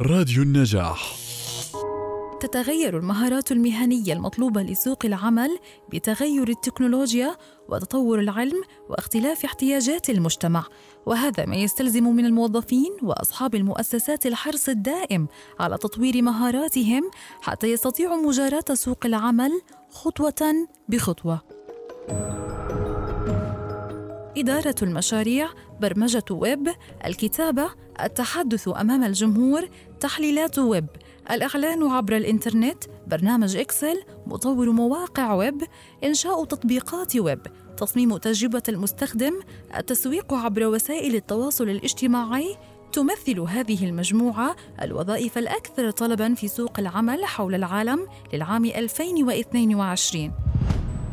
راديو النجاح تتغير المهارات المهنية المطلوبة لسوق العمل بتغير التكنولوجيا وتطور العلم واختلاف احتياجات المجتمع، وهذا ما يستلزم من الموظفين وأصحاب المؤسسات الحرص الدائم على تطوير مهاراتهم حتى يستطيعوا مجاراة سوق العمل خطوة بخطوة. إدارة المشاريع، برمجة ويب، الكتابة، التحدث أمام الجمهور، تحليلات ويب، الإعلان عبر الإنترنت، برنامج إكسل، مطور مواقع ويب، إنشاء تطبيقات ويب، تصميم تجربة المستخدم، التسويق عبر وسائل التواصل الاجتماعي، تمثل هذه المجموعة الوظائف الأكثر طلباً في سوق العمل حول العالم للعام 2022.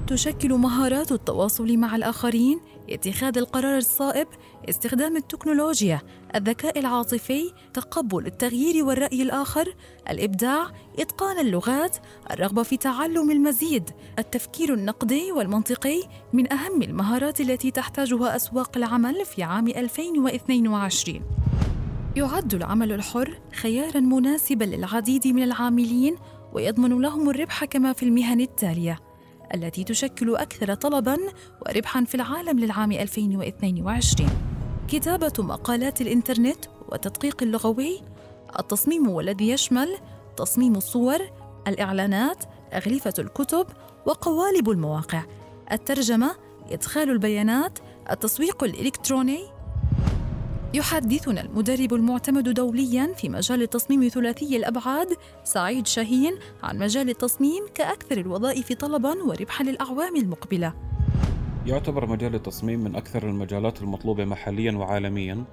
تشكل مهارات التواصل مع الآخرين اتخاذ القرار الصائب استخدام التكنولوجيا الذكاء العاطفي تقبل التغيير والرأي الآخر الإبداع إتقان اللغات الرغبة في تعلم المزيد التفكير النقدي والمنطقي من أهم المهارات التي تحتاجها أسواق العمل في عام 2022 يعد العمل الحر خيارا مناسبا للعديد من العاملين ويضمن لهم الربح كما في المهن التالية. التي تشكل أكثر طلباً وربحاً في العالم للعام 2022 كتابة مقالات الإنترنت والتدقيق اللغوي التصميم والذي يشمل تصميم الصور الإعلانات أغلفة الكتب وقوالب المواقع. الترجمة إدخال البيانات التسويق الإلكتروني يحدثنا المدرب المعتمد دوليا في مجال التصميم ثلاثي الأبعاد سعيد شاهين عن مجال التصميم كأكثر الوظائف طلبا وربحا للأعوام المقبلة. يعتبر مجال التصميم من أكثر المجالات المطلوبة محليا وعالميا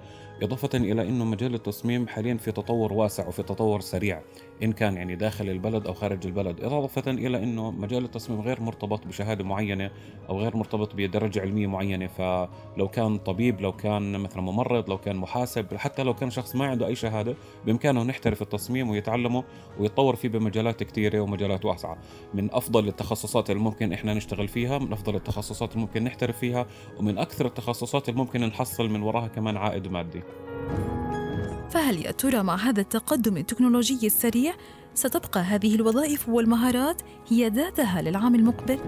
إضافة إلى أنه مجال التصميم حاليا في تطور واسع وفي تطور سريع إن كان يعني داخل البلد أو خارج البلد إضافة إلى أنه مجال التصميم غير مرتبط بشهادة معينة أو غير مرتبط بدرجة علمية معينة. فلو كان طبيب لو كان مثلا ممرض لو كان محاسب حتى لو كان شخص ما عنده أي شهادة بإمكانه يحترف التصميم ويتعلمه ويتطور فيه بمجالات كثيرة ومجالات واسعة. من أفضل التخصصات اللي ممكن إحنا نشتغل فيها من أفضل التخصصات اللي ممكن نحترف فيها ومن أكثر التخصصات اللي ممكن نحصل من وراها كمان عائد مادي فهل يا ترى مع هذا التقدم التكنولوجي السريع ستبقى هذه الوظائف والمهارات هي ذاتها للعام المقبل؟